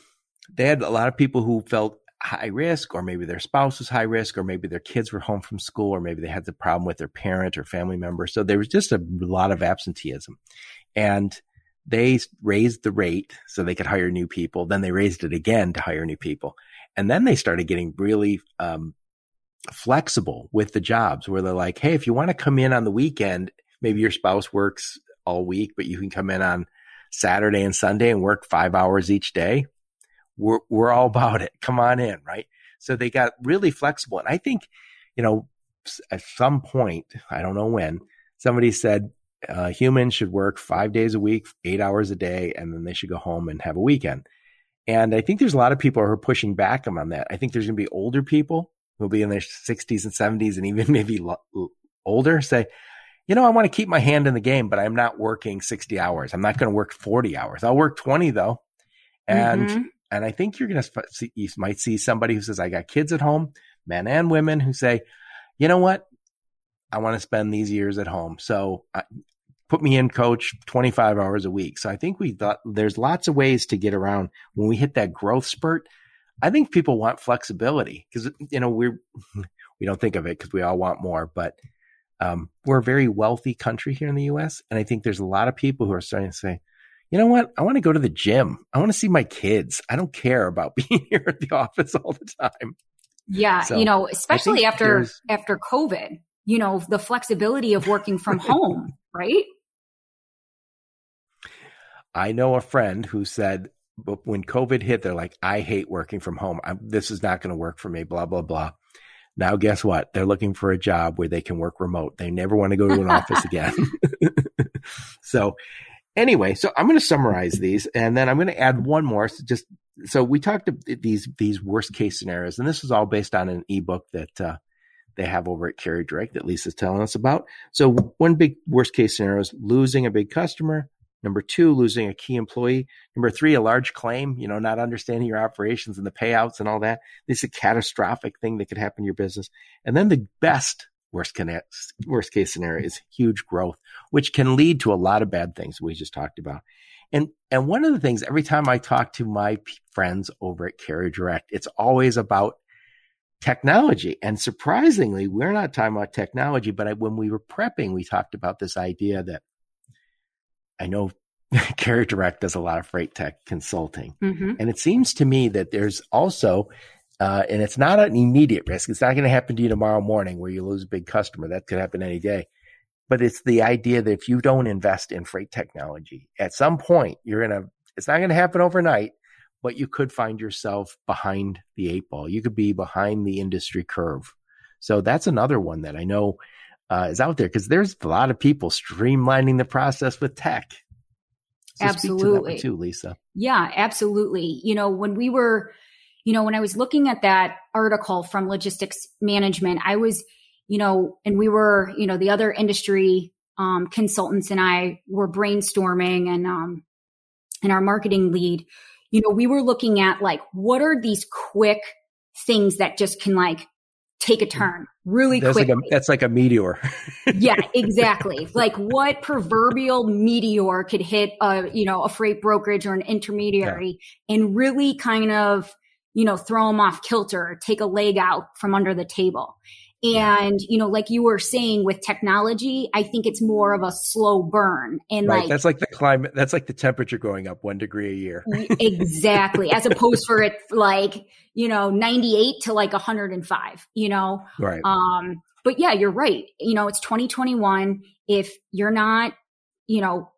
they had a lot of people who felt high risk, or maybe their spouse was high risk, or maybe their kids were home from school, or maybe they had the problem with their parent or family member. So there was just a lot of absenteeism. And they raised the rate so they could hire new people. Then they raised it again to hire new people. And then they started getting really um, flexible with the jobs where they're like, hey, if you want to come in on the weekend, maybe your spouse works all week, but you can come in on Saturday and Sunday and work five hours each day we're, we're all (laughs) about it. Come on in. Right. So they got really flexible. And I think, you know, at some point, I don't know when, somebody said uh, humans should work five days a week, eight hours a day, and then they should go home and have a weekend. And I think there's a lot of people who are pushing back on that. I think there's going to be older people who'll be in their 60s and 70s and even (laughs) maybe lo- older say, you know, I want to keep my hand in the game, but I'm not working 60 hours. I'm not going to work 40 hours. I'll work 20 though. And mm-hmm. And I think you're going to see, you might see somebody who says, I got kids at home, men and women who say, you know what? I want to spend these years at home. So uh, put me in coach 25 hours a week. So I think we thought there's lots of ways to get around when we hit that growth spurt. I think people want flexibility because, you know, we're, (laughs) we don't think of it because we all want more, but um, we're a very wealthy country here in the U.S., and I think there's a lot of people who are starting to say, you know what? I want to go to the gym. I want to see my kids. I don't care about (laughs) being here at the office all the time. Yeah, so you know, especially after after COVID, you know, the flexibility of working from (laughs) home, right? I know a friend who said but when COVID hit, they're like, I hate working from home. I'm, this is not going to work for me, blah, blah, blah. Now, guess what? They're looking for a job where they can work remote. They never want to go to an office (laughs) again. (laughs) so, anyway, so I'm going to summarize these and then I'm going to add one more. So just so we talked these these worst case scenarios, and this is all based on an ebook that uh, they have over at Carrier Direct that Lisa's telling us about. So one big worst case scenario is losing a big customer. Number two, losing a key employee. Number three, a large claim, you know, not understanding your operations and the payouts and all that. This is a catastrophic thing that could happen to your business. And then the best worst, worst case scenario is huge growth, which can lead to a lot of bad things we just talked about. And, and one of the things every time I talk to my friends over at Carrier Direct, it's always about technology. And surprisingly, we're not talking about technology, but when we were prepping, we talked about this idea that I know (laughs) Carrier Direct does a lot of freight tech consulting. Mm-hmm. And it seems to me that there's also, uh, and it's not an immediate risk. It's not going to happen to you tomorrow morning where you lose a big customer. That could happen any day. But it's the idea that if you don't invest in freight technology, at some point you're going to, it's not going to happen overnight, but you could find yourself behind the eight ball. You could be behind the industry curve. So that's another one that I know uh, is out there because there's a lot of people streamlining the process with tech. So absolutely. To too, Lisa. Yeah, absolutely. You know, when we were, you know, when I was looking at that article from logistics management, I was, you know, and we were, you know, the other industry um, consultants and I were brainstorming and, um, and our marketing lead, you know, we were looking at like, what are these quick things that just can like take a turn really that's quickly. Like a, that's like a meteor. (laughs) yeah, (laughs) exactly. like what proverbial meteor could hit a, you know, a freight brokerage or an intermediary yeah. and really kind of, you know, throw them off kilter, or take a leg out from under the table. And, you know, like you were saying with technology, I think it's more of a slow burn. And right. like, that's like the climate, that's like the temperature going up one degree a year. exactly. As opposed for it like, you know, 98 to like 105, you know? Right. Um, but yeah, you're right. You know, it's 2021. If you're not, you know,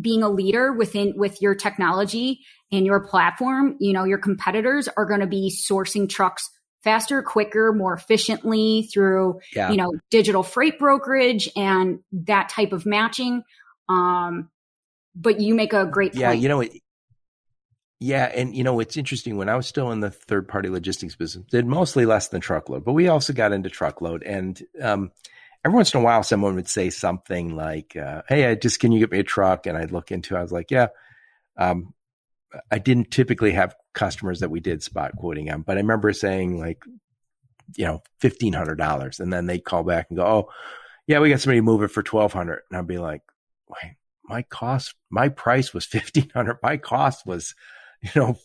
being a leader within with your technology and your platform, you know, your competitors are going to be sourcing trucks faster, quicker, more efficiently through, yeah. you know, digital freight brokerage and that type of matching. Um, but you make a great point. Yeah, you know, it, yeah, and you know, it's interesting. When I was still in the third party logistics business, did mostly less than truckload, but we also got into truckload. And um, every once in a while, someone would say something like, uh, "Hey, I just can you get me a truck?" And I'd look into. it. I was like, "Yeah." Um, I didn't typically have customers that we did spot quoting on, but I remember saying like, you know, fifteen hundred dollars, and then they'd call back and go, "Oh, yeah, we got somebody to move it for twelve hundred. And I'd be like, "Wait, my cost, my price was fifteen hundred. My cost was, you know,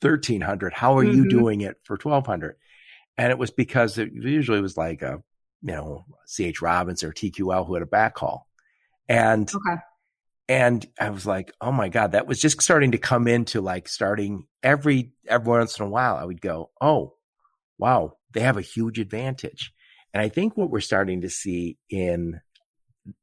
thirteen hundred. How are mm-hmm. you doing it for twelve hundred? And it was because it usually was like a, you know, CH Robinson or TQL who had a backhaul, and okay. And I was like, oh my God, that was just starting to come into like starting every, every once in a while, I would go, oh, wow, they have a huge advantage. And I think what we're starting to see in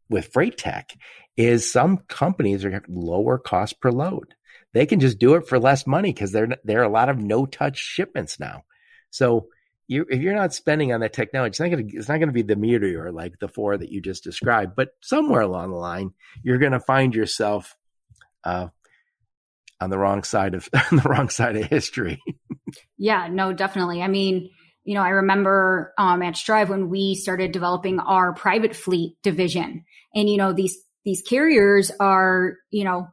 with freight tech is some companies are lower cost per load. They can just do it for less money because there, there are a lot of no touch shipments now. So you if you're not spending on that technology, it's not to it's not to be the meteor like the four that you just described. But somewhere along the line, you're going to find yourself uh, on the wrong side of (laughs) on the wrong side of history. yeah, no, definitely. I mean, you know, I remember um, at Strive when we started developing our private fleet division, and you know these these carriers are you know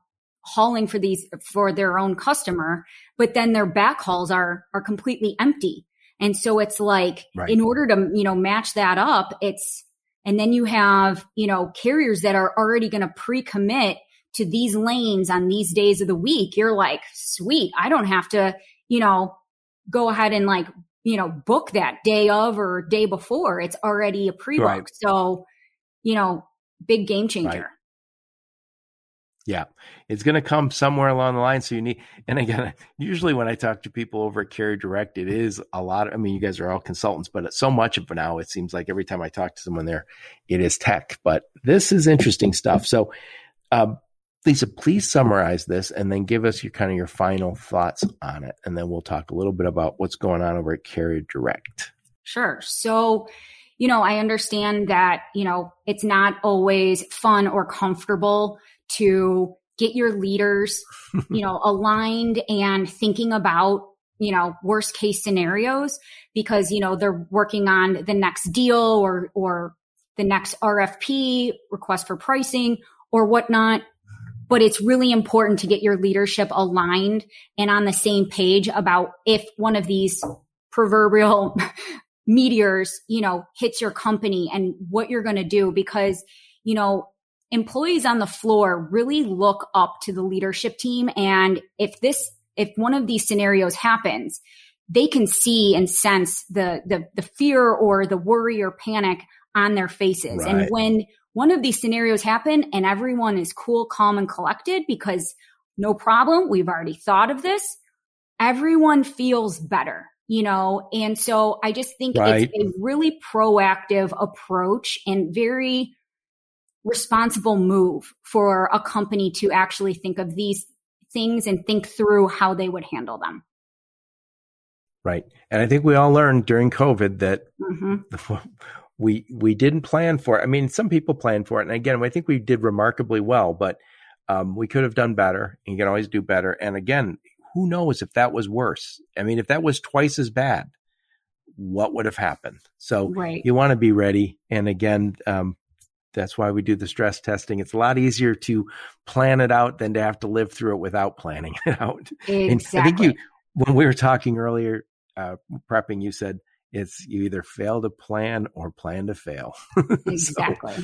hauling for these for their own customer, but then their backhauls are are completely empty and so it's like, right. in order to, you know, match that up, it's, and then you have, you know, carriers that are already going to pre commit to these lanes on these days of the week. You're like, sweet. I don't have to, you know, go ahead and like, you know, book that day of or day before. It's already a pre book. Right. So, you know, big game changer. Right. Yeah, it's going to come somewhere along the line. So you need, and again, (laughs) usually when I talk to people over at Carrier Direct, it is a lot. Of, I mean, you guys are all consultants, but so much of now, it seems like every time I talk to someone there, it is tech. But this is interesting stuff. So, um, Lisa, please summarize this and then give us your kind of your final thoughts on it, and then we'll talk a little bit about what's going on over at Carrier Direct. Sure. So you know, I understand that, you know, it's not always fun or comfortable to get your leaders, you know, (laughs) aligned and thinking about, you know, worst case scenarios because, you know, they're working on the next deal or, or the next RFP request for pricing or whatnot. But it's really important to get your leadership aligned and on the same page about if one of these proverbial (laughs) meteors, you know, hits your company and what you're going to do because, you know, employees on the floor really look up to the leadership team. And if this, if one of these scenarios happens, they can see and sense the, the, the fear or the worry or panic on their faces. Right. And when one of these scenarios happen and everyone is cool, calm and collected because no problem. We've already thought of this. Everyone feels better you know and so i just think right. it's a really proactive approach and very responsible move for a company to actually think of these things and think through how they would handle them right and i think we all learned during covid that mm-hmm. (laughs) we we didn't plan for it i mean some people planned for it and again i think we did remarkably well but um, we could have done better and you can always do better and again who knows if that was worse? I mean, if that was twice as bad, what would have happened? So right. you want to be ready. And again, um, that's why we do the stress testing. It's a lot easier to plan it out than to have to live through it without planning (laughs) it out. Exactly. I think you, when we were talking earlier, uh, prepping, you said it's you either fail to plan or plan to fail. (laughs) exactly.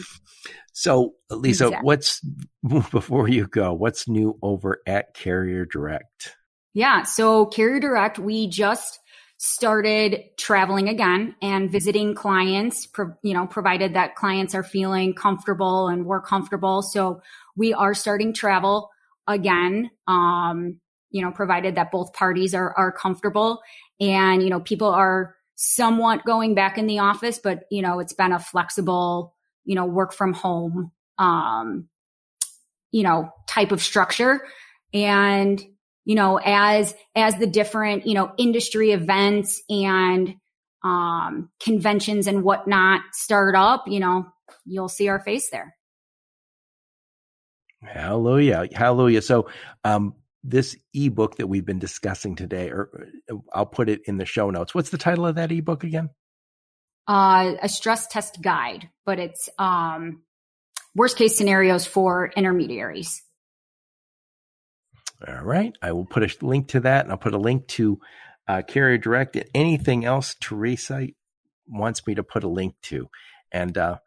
so, so, Lisa, exactly. what's (laughs) before you go? What's new over at Carrier Direct? Yeah. So Carrier Direct, we just started traveling again and visiting clients, you know, provided that clients are feeling comfortable and we're comfortable. So we are starting travel again. Um, you know, provided that both parties are, are comfortable and, you know, people are somewhat going back in the office, but, you know, it's been a flexible, you know, work from home, um, you know, type of structure. And you know, as, as the different, you know, industry events and, um, conventions and whatnot start up, you know, you'll see our face there. Hallelujah. Hallelujah. So, um, this ebook that we've been discussing today, or I'll put it in the show notes. What's the title of that ebook again? Uh, a stress test guide, but it's um, worst case scenarios for intermediaries. All right. I will put a link to that and I'll put a link to uh, Carrier Direct and anything else Teresa wants me to put a link to. And uh,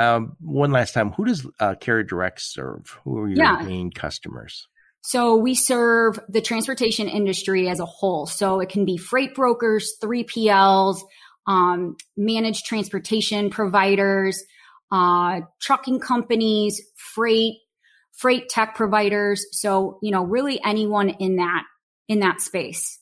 um, one last time, who does uh, Carrier Direct serve? Who are your yeah. main customers? So we serve the transportation industry as a whole. So it can be freight brokers, 3PLs, um, managed transportation providers, uh, trucking companies, freight freight tech providers. So, you know, really anyone in that, in that space.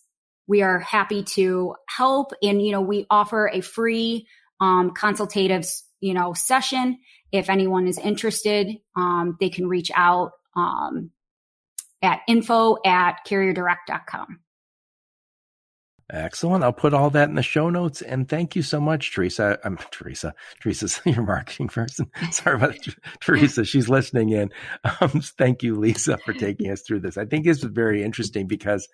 We are happy to help and, you know, we offer a free, um, consultative, you know, session. If anyone is interested, um, they can reach out, um, at info at carrierdirect.com. Excellent. I'll put all that in the show notes. And thank you so much, Teresa. I'm (laughs) Teresa. Teresa's (laughs) your marketing person. (laughs) Sorry about that. Teresa. She's listening in. Um, thank you, Lisa, for taking us through this. I think this very interesting because,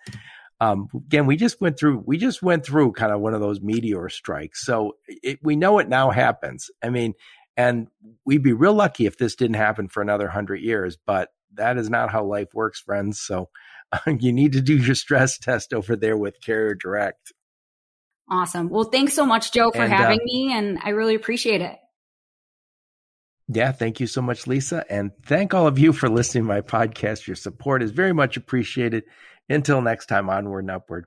um, again, we just went through, we just went through kind of one of those meteor strikes. So it, we know it now happens. I mean, and we'd be real lucky if this didn't happen for another hundred years, but that is not how life works, friends. So, (laughs) you need to do your stress test over there with Carrier Direct. Awesome. Well, thanks so much, Joe, for and, having uh, me, and I really appreciate it. Yeah, thank you so much, Lisa. And thank all of you for listening to my podcast. Your support is very much appreciated. Until next time, onward and upward.